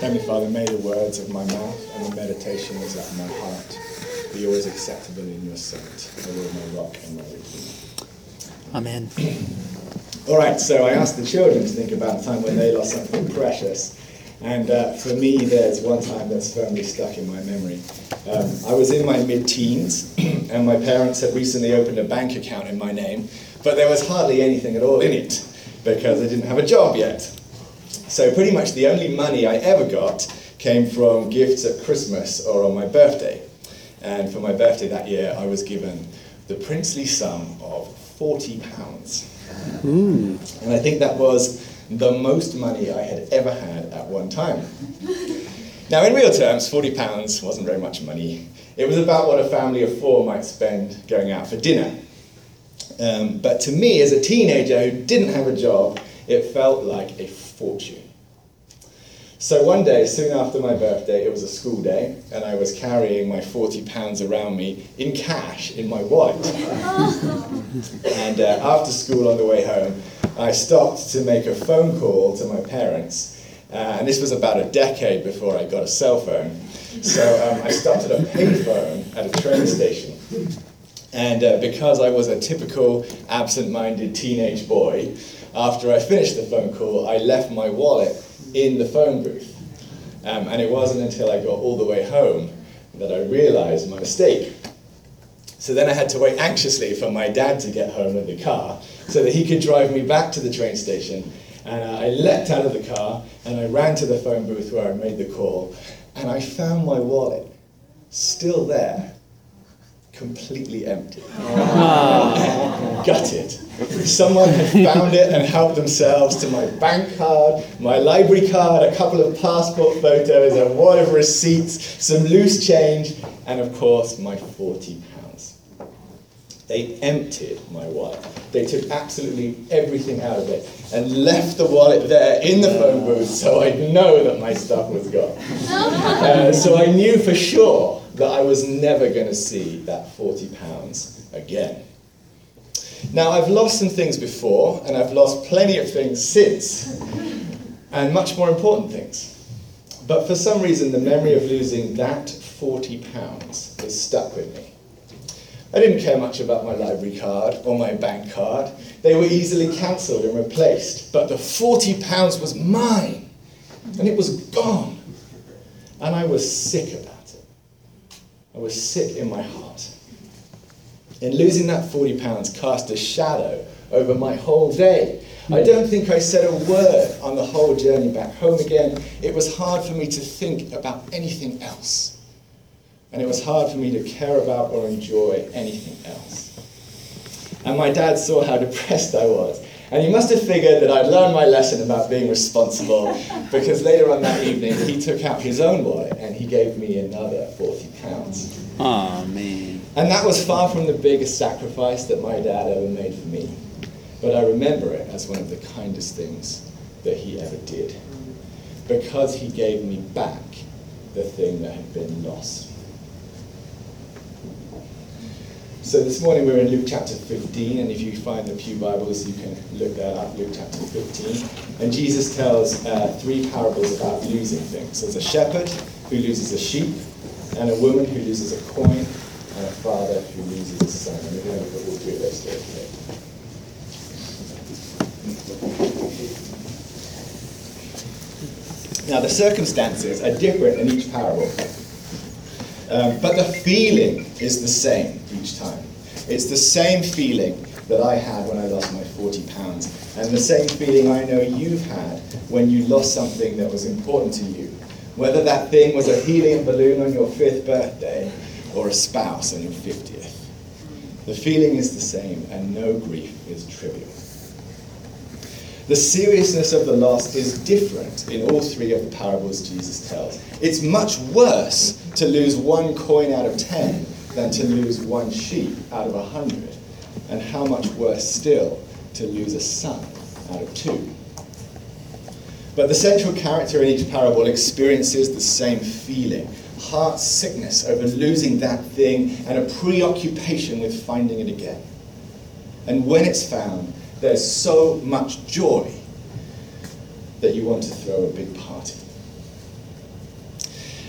Heavenly Father, may the words of my mouth and the meditations of my heart be always acceptable in your sight, O Lord, my rock and my redeemer. Amen. All right, so I asked the children to think about a time when they lost something precious. And uh, for me, there's one time that's firmly stuck in my memory. Um, I was in my mid teens, and my parents had recently opened a bank account in my name, but there was hardly anything at all in it because I didn't have a job yet. So, pretty much the only money I ever got came from gifts at Christmas or on my birthday. And for my birthday that year, I was given the princely sum of 40 pounds. And I think that was the most money I had ever had at one time. Now, in real terms, 40 pounds wasn't very much money. It was about what a family of four might spend going out for dinner. Um, but to me, as a teenager who didn't have a job, it felt like a fortune. So one day, soon after my birthday, it was a school day, and I was carrying my 40 pounds around me in cash in my wallet. and uh, after school on the way home, I stopped to make a phone call to my parents. Uh, and this was about a decade before I got a cell phone. So um, I stopped at a payphone at a train station. And uh, because I was a typical absent minded teenage boy, after I finished the phone call, I left my wallet in the phone booth. Um, and it wasn't until I got all the way home that I realized my mistake. So then I had to wait anxiously for my dad to get home in the car so that he could drive me back to the train station. And uh, I leapt out of the car and I ran to the phone booth where I made the call. And I found my wallet still there, completely empty. Gutted. Someone had found it and helped themselves to my bank card, my library card, a couple of passport photos, a wad of receipts, some loose change, and of course my 40 pounds. They emptied my wallet. They took absolutely everything out of it and left the wallet there in the phone booth so I'd know that my stuff was gone. Uh, so I knew for sure that I was never going to see that 40 pounds again. Now, I've lost some things before, and I've lost plenty of things since, and much more important things. But for some reason, the memory of losing that 40 pounds is stuck with me. I didn't care much about my library card or my bank card. They were easily cancelled and replaced. But the 40 pounds was mine, and it was gone. And I was sick about it. I was sick in my heart. And losing that 40 pounds cast a shadow over my whole day. I don't think I said a word on the whole journey back home again. It was hard for me to think about anything else. And it was hard for me to care about or enjoy anything else. And my dad saw how depressed I was. And he must have figured that I'd learned my lesson about being responsible because later on that evening he took out his own wallet and he gave me another 40 pounds. Oh, man. And that was far from the biggest sacrifice that my dad ever made for me. But I remember it as one of the kindest things that he ever did. Because he gave me back the thing that had been lost. So this morning we're in Luke chapter 15, and if you find the Pew Bibles, you can look that up, Luke chapter 15. And Jesus tells uh, three parables about losing things. There's a shepherd who loses a sheep, and a woman who loses a coin, and a father who loses a son. And we're going to look at all three of those today. Now, the circumstances are different in each parable, um, but the feeling is the same each time. It's the same feeling that I had when I lost my 40 pounds, and the same feeling I know you've had when you lost something that was important to you. Whether that thing was a helium balloon on your fifth birthday or a spouse on your 50th. The feeling is the same, and no grief is trivial. The seriousness of the loss is different in all three of the parables Jesus tells. It's much worse to lose one coin out of ten than to lose one sheep out of a hundred. And how much worse still to lose a son out of two. But the central character in each parable experiences the same feeling heart sickness over losing that thing and a preoccupation with finding it again. And when it's found, there's so much joy that you want to throw a big party.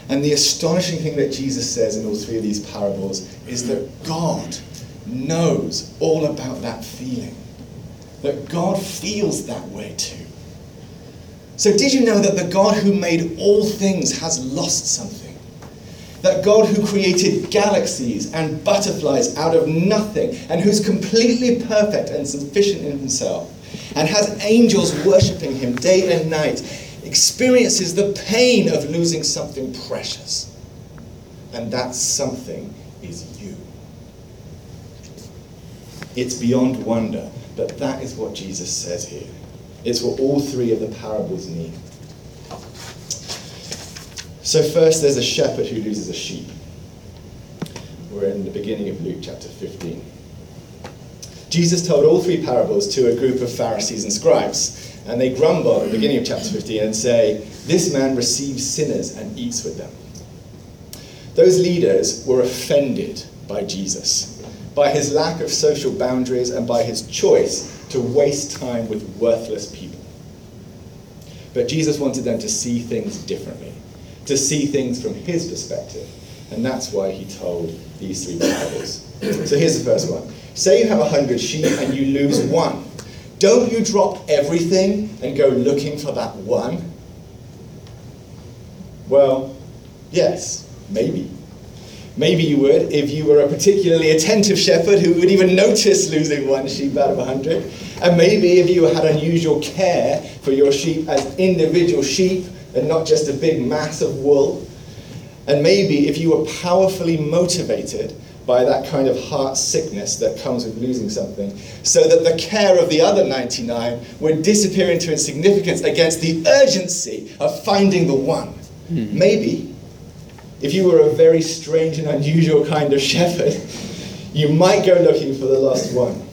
And the astonishing thing that Jesus says in all three of these parables is that God knows all about that feeling. That God feels that way too. So, did you know that the God who made all things has lost something? That God who created galaxies and butterflies out of nothing and who's completely perfect and sufficient in himself and has angels worshipping him day and night experiences the pain of losing something precious. And that something is you. It's beyond wonder, but that is what Jesus says here. It's what all three of the parables mean. So, first, there's a shepherd who loses a sheep. We're in the beginning of Luke chapter 15. Jesus told all three parables to a group of Pharisees and scribes, and they grumble at the beginning of chapter 15 and say, This man receives sinners and eats with them. Those leaders were offended by Jesus, by his lack of social boundaries, and by his choice to waste time with worthless people. But Jesus wanted them to see things differently, to see things from his perspective, and that's why he told these three parables. So here's the first one. Say you have a hundred sheep and you lose one. Don't you drop everything and go looking for that one? Well, yes, maybe. Maybe you would if you were a particularly attentive shepherd who would even notice losing one sheep out of a hundred. And maybe if you had unusual care for your sheep as individual sheep and not just a big mass of wool. And maybe if you were powerfully motivated by that kind of heart sickness that comes with losing something, so that the care of the other 99 would disappear into insignificance against the urgency of finding the one. Mm-hmm. Maybe if you were a very strange and unusual kind of shepherd, you might go looking for the lost one.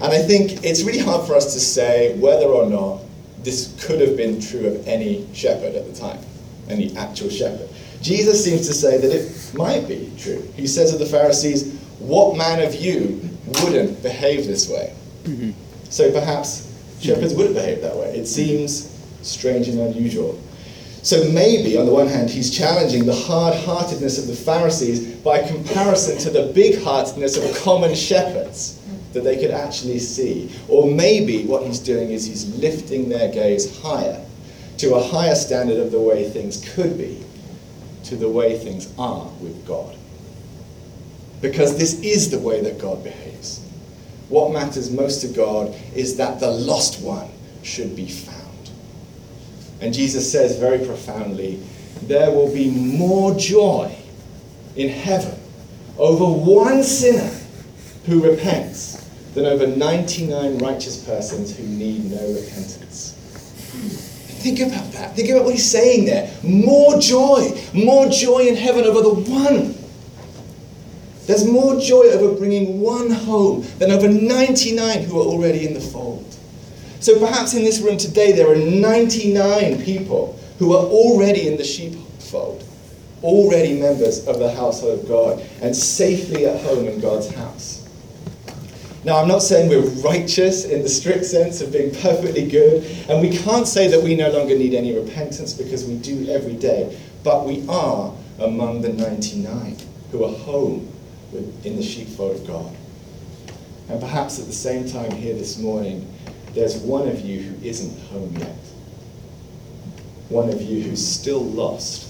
And I think it's really hard for us to say whether or not this could have been true of any shepherd at the time, any actual shepherd. Jesus seems to say that it might be true. He says of the Pharisees, What man of you wouldn't behave this way? Mm-hmm. So perhaps shepherds would behave that way. It seems strange and unusual. So maybe, on the one hand, he's challenging the hard heartedness of the Pharisees by comparison to the big heartedness of common shepherds that they could actually see. Or maybe what he's doing is he's lifting their gaze higher to a higher standard of the way things could be, to the way things are with God. Because this is the way that God behaves. What matters most to God is that the lost one should be found. And Jesus says very profoundly, there will be more joy in heaven over one sinner who repents than over 99 righteous persons who need no repentance. Think about that. Think about what he's saying there. More joy. More joy in heaven over the one. There's more joy over bringing one home than over 99 who are already in the fold. So perhaps in this room today there are 99 people who are already in the sheepfold, already members of the household of God, and safely at home in God's house. Now, I'm not saying we're righteous in the strict sense of being perfectly good, and we can't say that we no longer need any repentance because we do every day, but we are among the 99 who are home in the sheepfold of God. And perhaps at the same time here this morning, there's one of you who isn't home yet. One of you who's still lost.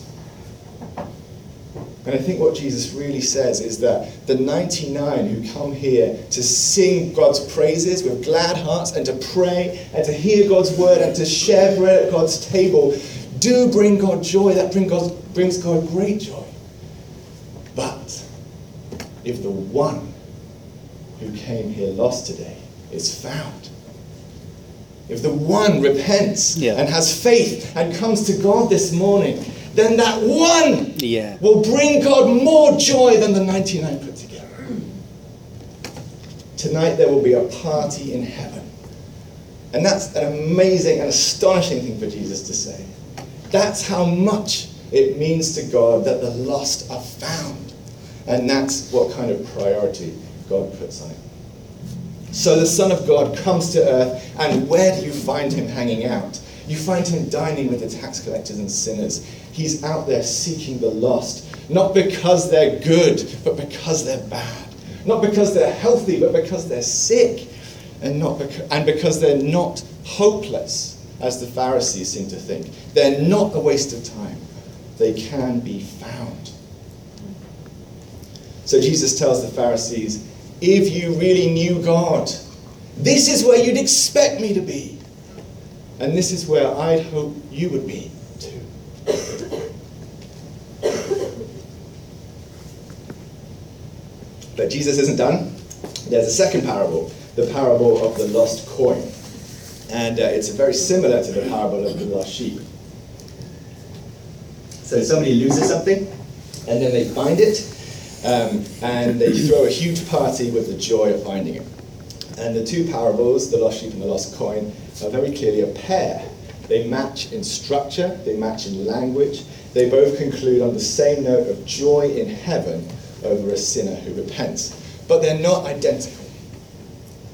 And I think what Jesus really says is that the 99 who come here to sing God's praises with glad hearts and to pray and to hear God's word and to share bread at God's table do bring God joy. That bring God, brings God great joy. But if the one who came here lost today is found, if the one repents yeah. and has faith and comes to God this morning, then that one yeah. will bring God more joy than the 99 put together. Tonight there will be a party in heaven. And that's an amazing and astonishing thing for Jesus to say. That's how much it means to God that the lost are found. And that's what kind of priority God puts on it. So the Son of God comes to earth, and where do you find him hanging out? You find him dining with the tax collectors and sinners. He's out there seeking the lost, not because they're good, but because they're bad. Not because they're healthy, but because they're sick. And, not beca- and because they're not hopeless, as the Pharisees seem to think. They're not a waste of time. They can be found. So Jesus tells the Pharisees, if you really knew God, this is where you'd expect me to be. And this is where I'd hope you would be too. But Jesus isn't done. There's a second parable, the parable of the lost coin. And uh, it's very similar to the parable of the lost sheep. So somebody loses something, and then they find it, um, and they throw a huge party with the joy of finding it. And the two parables, the lost sheep and the lost coin, are very clearly a pair. They match in structure, they match in language, they both conclude on the same note of joy in heaven over a sinner who repents. But they're not identical.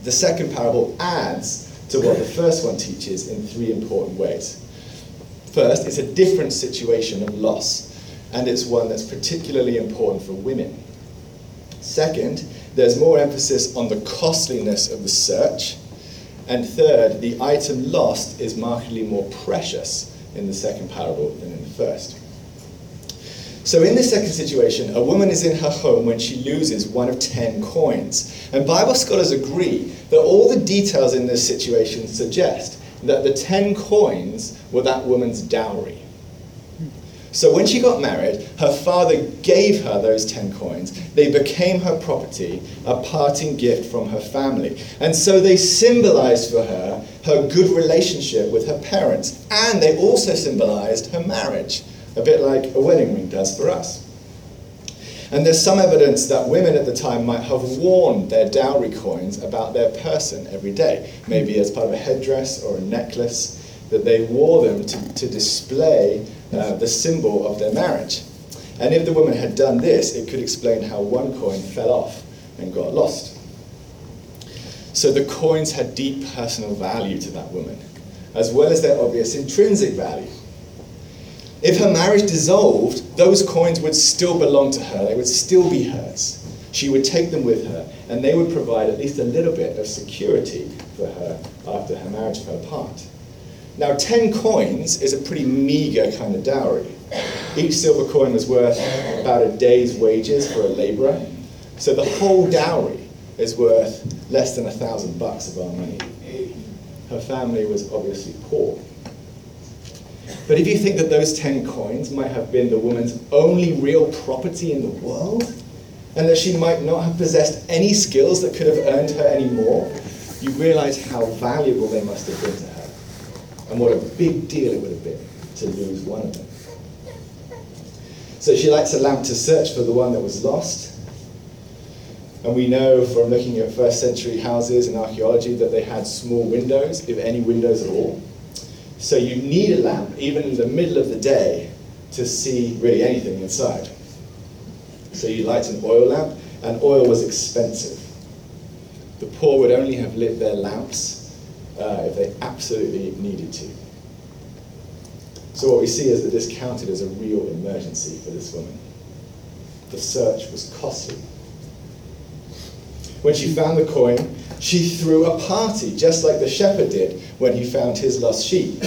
The second parable adds to what the first one teaches in three important ways. First, it's a different situation of loss, and it's one that's particularly important for women. Second, there's more emphasis on the costliness of the search. And third, the item lost is markedly more precious in the second parable than in the first. So, in this second situation, a woman is in her home when she loses one of ten coins. And Bible scholars agree that all the details in this situation suggest that the ten coins were that woman's dowry. So when she got married, her father gave her those 10 coins. They became her property, a parting gift from her family. And so they symbolized for her her good relationship with her parents. And they also symbolized her marriage, a bit like a wedding ring does for us. And there's some evidence that women at the time might have worn their dowry coins about their person every day, maybe as part of a headdress or a necklace, that they wore them to, to display uh, the symbol of their marriage. And if the woman had done this, it could explain how one coin fell off and got lost. So the coins had deep personal value to that woman, as well as their obvious intrinsic value. If her marriage dissolved, those coins would still belong to her, they would still be hers. She would take them with her, and they would provide at least a little bit of security for her after her marriage fell apart. Now, 10 coins is a pretty meager kind of dowry. Each silver coin was worth about a day's wages for a laborer. So the whole dowry is worth less than a thousand bucks of our money. Her family was obviously poor. But if you think that those 10 coins might have been the woman's only real property in the world, and that she might not have possessed any skills that could have earned her any more, you realize how valuable they must have been to her and what a big deal it would have been to lose one of them. So she lights a lamp to search for the one that was lost. And we know from looking at first century houses and archaeology that they had small windows, if any windows at all. So you need a lamp, even in the middle of the day, to see really anything inside. So you light an oil lamp, and oil was expensive. The poor would only have lit their lamps uh, if they absolutely needed to. So what we see is that this counted as a real emergency for this woman. The search was costly. When she found the coin, she threw a party, just like the shepherd did when he found his lost sheep.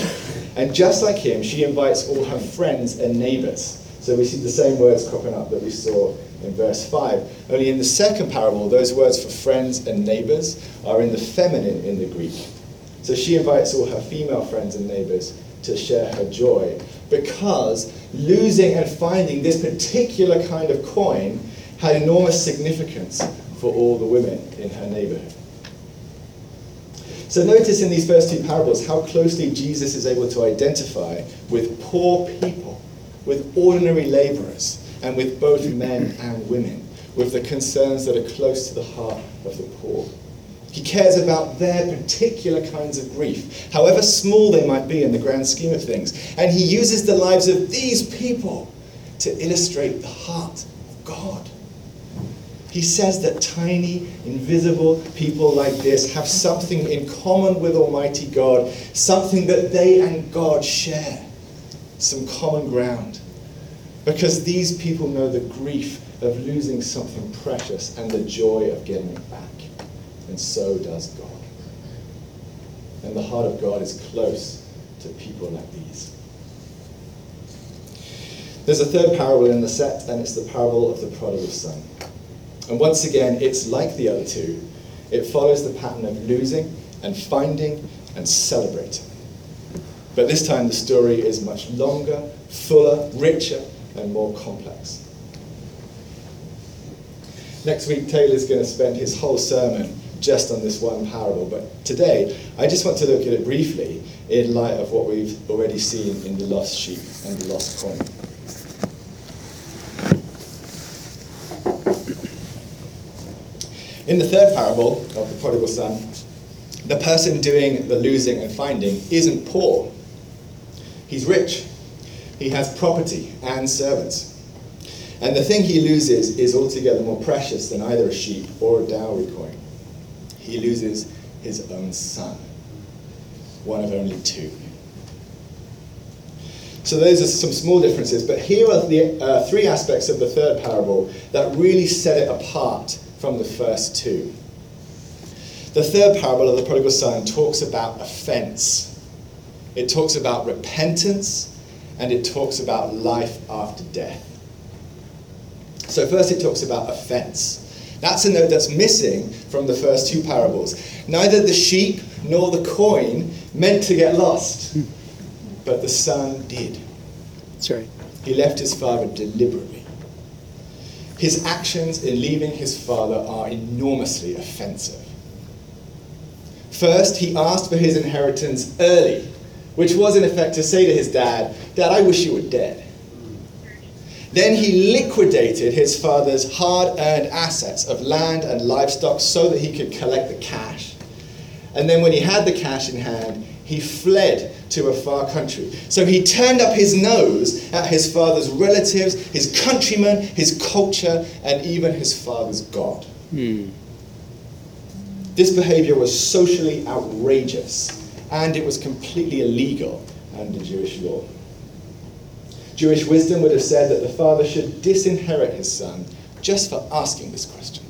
And just like him, she invites all her friends and neighbors. So we see the same words cropping up that we saw in verse 5. Only in the second parable, those words for friends and neighbors are in the feminine in the Greek. So she invites all her female friends and neighbors to share her joy because losing and finding this particular kind of coin had enormous significance for all the women in her neighborhood. So notice in these first two parables how closely Jesus is able to identify with poor people, with ordinary laborers, and with both men and women, with the concerns that are close to the heart of the poor. He cares about their particular kinds of grief, however small they might be in the grand scheme of things. And he uses the lives of these people to illustrate the heart of God. He says that tiny, invisible people like this have something in common with Almighty God, something that they and God share, some common ground. Because these people know the grief of losing something precious and the joy of getting it back. And so does God. And the heart of God is close to people like these. There's a third parable in the set, and it's the parable of the prodigal son. And once again, it's like the other two. It follows the pattern of losing and finding and celebrating. But this time the story is much longer, fuller, richer, and more complex. Next week, Taylor's going to spend his whole sermon just on this one parable. But today, I just want to look at it briefly in light of what we've already seen in the lost sheep and the lost coin. In the third parable of the prodigal son, the person doing the losing and finding isn't poor. He's rich. He has property and servants. And the thing he loses is altogether more precious than either a sheep or a dowry coin. He loses his own son, one of only two. So those are some small differences, but here are the uh, three aspects of the third parable that really set it apart from the first two. The third parable of the prodigal son talks about offense. It talks about repentance and it talks about life after death. So, first, it talks about offense. That's a note that's missing from the first two parables. Neither the sheep nor the coin meant to get lost, but the son did. That's right. He left his father deliberately. His actions in leaving his father are enormously offensive. First, he asked for his inheritance early, which was in effect to say to his dad, Dad, I wish you were dead. Then he liquidated his father's hard earned assets of land and livestock so that he could collect the cash. And then, when he had the cash in hand, he fled to a far country. So he turned up his nose at his father's relatives, his countrymen, his culture, and even his father's God. Hmm. This behavior was socially outrageous, and it was completely illegal under Jewish law. Jewish wisdom would have said that the father should disinherit his son just for asking this question.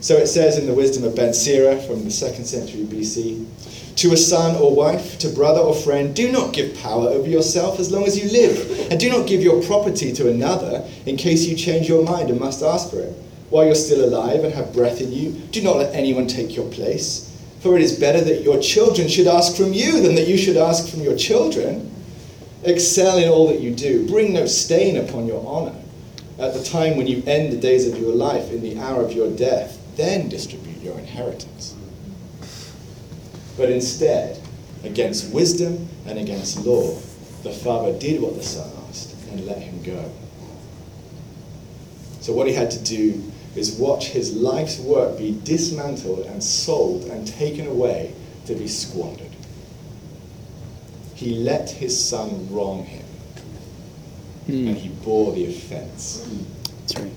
So it says in the wisdom of Ben Sira from the second century BC to a son or wife, to brother or friend, do not give power over yourself as long as you live, and do not give your property to another in case you change your mind and must ask for it. While you're still alive and have breath in you, do not let anyone take your place. For it is better that your children should ask from you than that you should ask from your children. Excel in all that you do. Bring no stain upon your honor. At the time when you end the days of your life, in the hour of your death, then distribute your inheritance. But instead, against wisdom and against law, the father did what the son asked and let him go. So, what he had to do is watch his life's work be dismantled and sold and taken away to be squandered. He let his son wrong him, Hmm. and he bore the offense. That's right.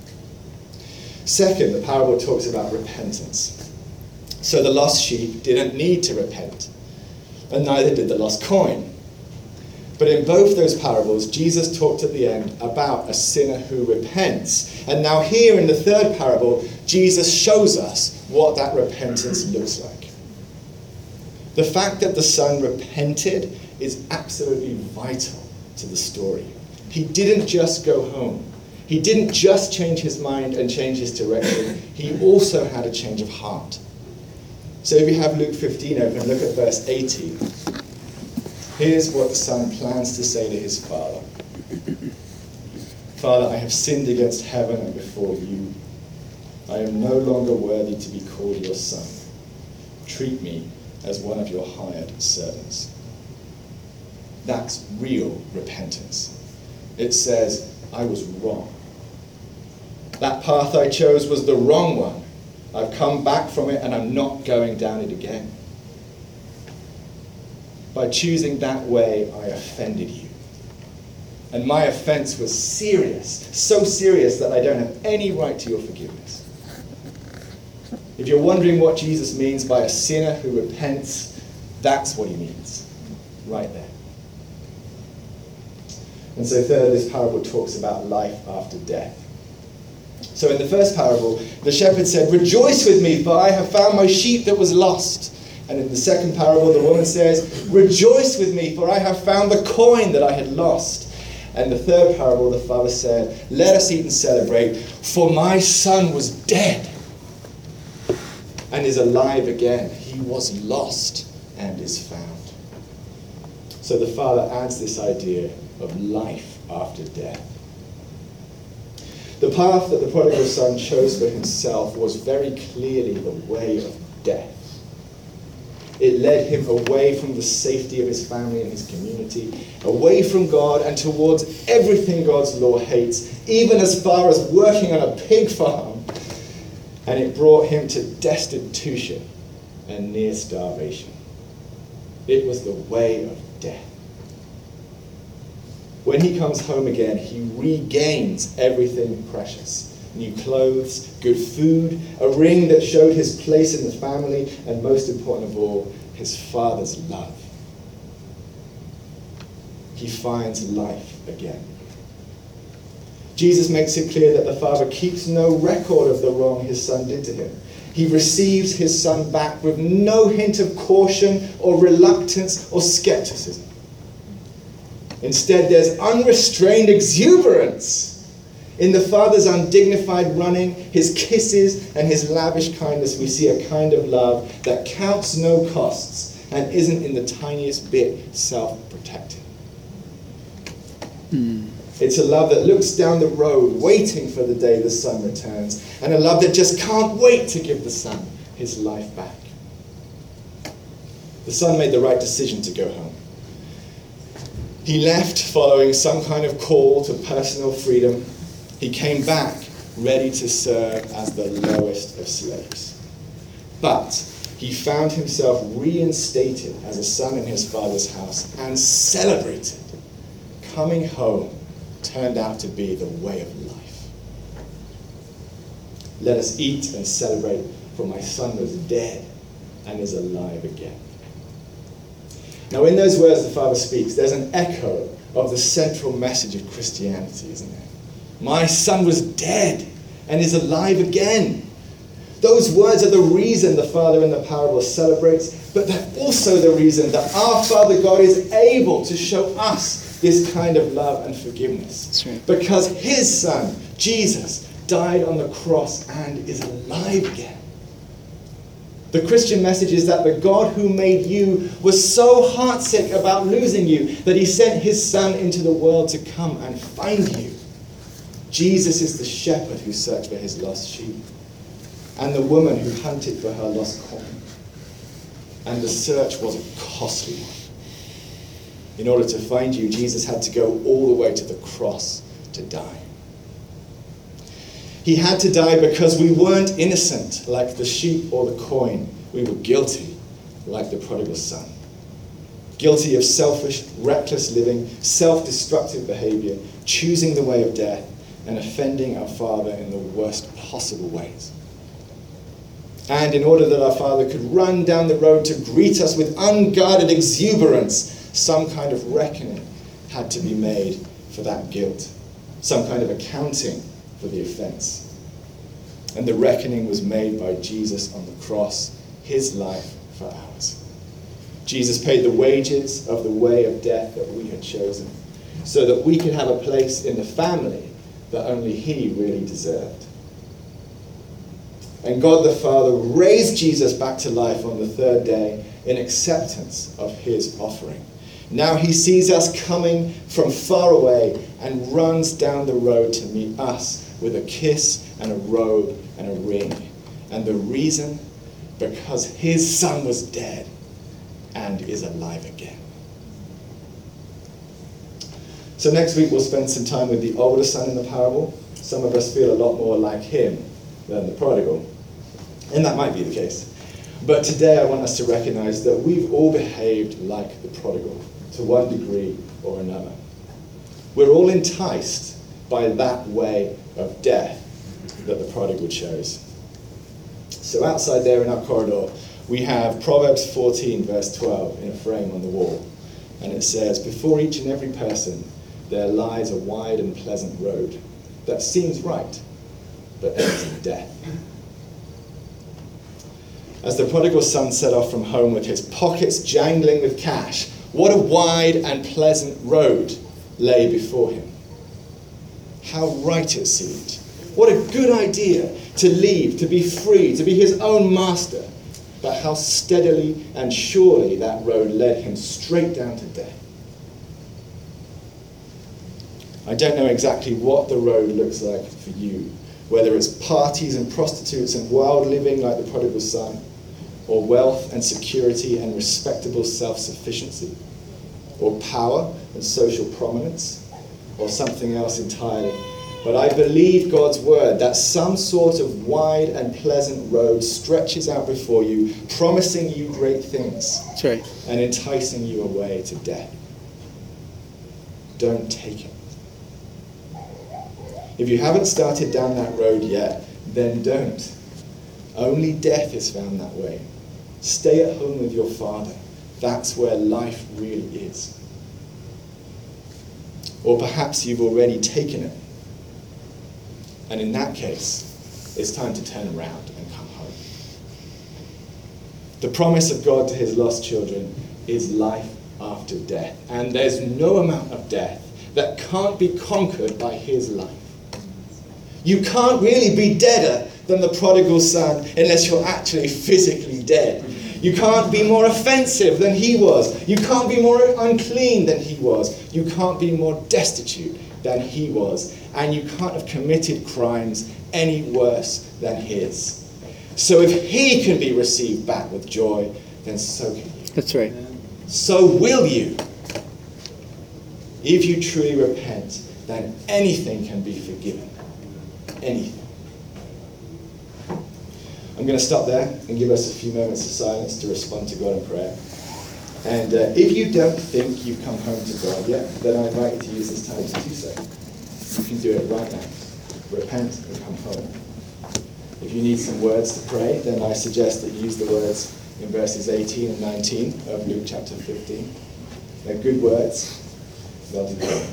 Second, the parable talks about repentance. So the lost sheep didn't need to repent, and neither did the lost coin. But in both those parables, Jesus talked at the end about a sinner who repents. And now, here in the third parable, Jesus shows us what that repentance looks like. The fact that the son repented is absolutely vital to the story. He didn't just go home. He didn't just change his mind and change his direction. He also had a change of heart. So if you have Luke 15 open, look at verse 18. Here's what the son plans to say to his father Father, I have sinned against heaven and before you. I am no longer worthy to be called your son. Treat me as one of your hired servants. That's real repentance. It says, I was wrong. That path I chose was the wrong one. I've come back from it and I'm not going down it again. By choosing that way, I offended you. and my offense was serious, so serious that I don't have any right to your forgiveness. If you're wondering what Jesus means by a sinner who repents, that's what he means, right there. And so, third, this parable talks about life after death. So, in the first parable, the shepherd said, Rejoice with me, for I have found my sheep that was lost. And in the second parable, the woman says, Rejoice with me, for I have found the coin that I had lost. And the third parable, the father said, Let us eat and celebrate, for my son was dead and is alive again. He was lost and is found. So the father adds this idea of life after death. The path that the prodigal son chose for himself was very clearly the way of death. It led him away from the safety of his family and his community, away from God and towards everything God's law hates, even as far as working on a pig farm. And it brought him to destitution and near starvation. It was the way of. When he comes home again, he regains everything precious new clothes, good food, a ring that showed his place in the family, and most important of all, his father's love. He finds life again. Jesus makes it clear that the father keeps no record of the wrong his son did to him. He receives his son back with no hint of caution or reluctance or skepticism. Instead, there's unrestrained exuberance in the father's undignified running, his kisses, and his lavish kindness. We see a kind of love that counts no costs and isn't in the tiniest bit self protecting. Mm. It's a love that looks down the road, waiting for the day the son returns, and a love that just can't wait to give the son his life back. The son made the right decision to go home. He left following some kind of call to personal freedom. He came back ready to serve as the lowest of slaves. But he found himself reinstated as a son in his father's house and celebrated. Coming home turned out to be the way of life. Let us eat and celebrate, for my son was dead and is alive again. Now, in those words the Father speaks, there's an echo of the central message of Christianity, isn't there? My son was dead and is alive again. Those words are the reason the Father in the parable celebrates, but they're also the reason that our Father God is able to show us this kind of love and forgiveness. Right. Because his Son, Jesus, died on the cross and is alive again. The Christian message is that the God who made you was so heartsick about losing you that he sent his Son into the world to come and find you. Jesus is the shepherd who searched for his lost sheep, and the woman who hunted for her lost coin. And the search was a costly one. In order to find you, Jesus had to go all the way to the cross to die. He had to die because we weren't innocent like the sheep or the coin. We were guilty like the prodigal son. Guilty of selfish, reckless living, self destructive behavior, choosing the way of death, and offending our Father in the worst possible ways. And in order that our Father could run down the road to greet us with unguarded exuberance, some kind of reckoning had to be made for that guilt, some kind of accounting for the offense. And the reckoning was made by Jesus on the cross, his life for ours. Jesus paid the wages of the way of death that we had chosen, so that we could have a place in the family that only he really deserved. And God the Father raised Jesus back to life on the third day in acceptance of his offering. Now he sees us coming from far away and runs down the road to meet us with a kiss and a robe and a ring. And the reason? Because his son was dead and is alive again. So next week we'll spend some time with the older son in the parable. Some of us feel a lot more like him than the prodigal. And that might be the case. But today I want us to recognize that we've all behaved like the prodigal to one degree or another. We're all enticed by that way of death that the prodigal chose. So outside there in our corridor, we have Proverbs 14, verse 12, in a frame on the wall. And it says, Before each and every person there lies a wide and pleasant road that seems right, but ends in death. As the prodigal son set off from home with his pockets jangling with cash, what a wide and pleasant road lay before him. How right it seemed. What a good idea to leave, to be free, to be his own master. But how steadily and surely that road led him straight down to death. I don't know exactly what the road looks like for you, whether it's parties and prostitutes and wild living like the prodigal son, or wealth and security and respectable self sufficiency, or power and social prominence, or something else entirely. But I believe God's word that some sort of wide and pleasant road stretches out before you, promising you great things right. and enticing you away to death. Don't take it. If you haven't started down that road yet, then don't. Only death is found that way. Stay at home with your Father. That's where life really is. Or perhaps you've already taken it. And in that case, it's time to turn around and come home. The promise of God to his lost children is life after death. And there's no amount of death that can't be conquered by his life. You can't really be deader than the prodigal son unless you're actually physically dead. You can't be more offensive than he was. You can't be more unclean than he was. You can't be more destitute than he was. And you can't have committed crimes any worse than his. So if he can be received back with joy, then so can you. That's right. So will you. If you truly repent, then anything can be forgiven. Anything. I'm going to stop there and give us a few moments of silence to respond to God in prayer. And uh, if you don't think you've come home to God yet, then I invite you to use this time to do so. You can do it right now. Repent and come home. If you need some words to pray, then I suggest that you use the words in verses 18 and 19 of Luke chapter 15. They're good words. They'll do good.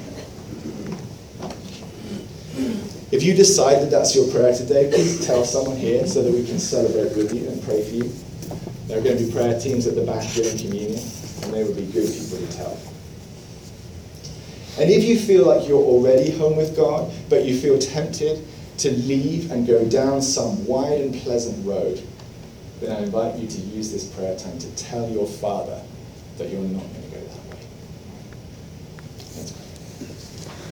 If you decide that that's your prayer today, please tell someone here so that we can celebrate with you and pray for you. There are going to be prayer teams at the back during communion, and they would be good people to tell. And if you feel like you're already home with God, but you feel tempted to leave and go down some wide and pleasant road, then I invite you to use this prayer time to tell your Father that you're not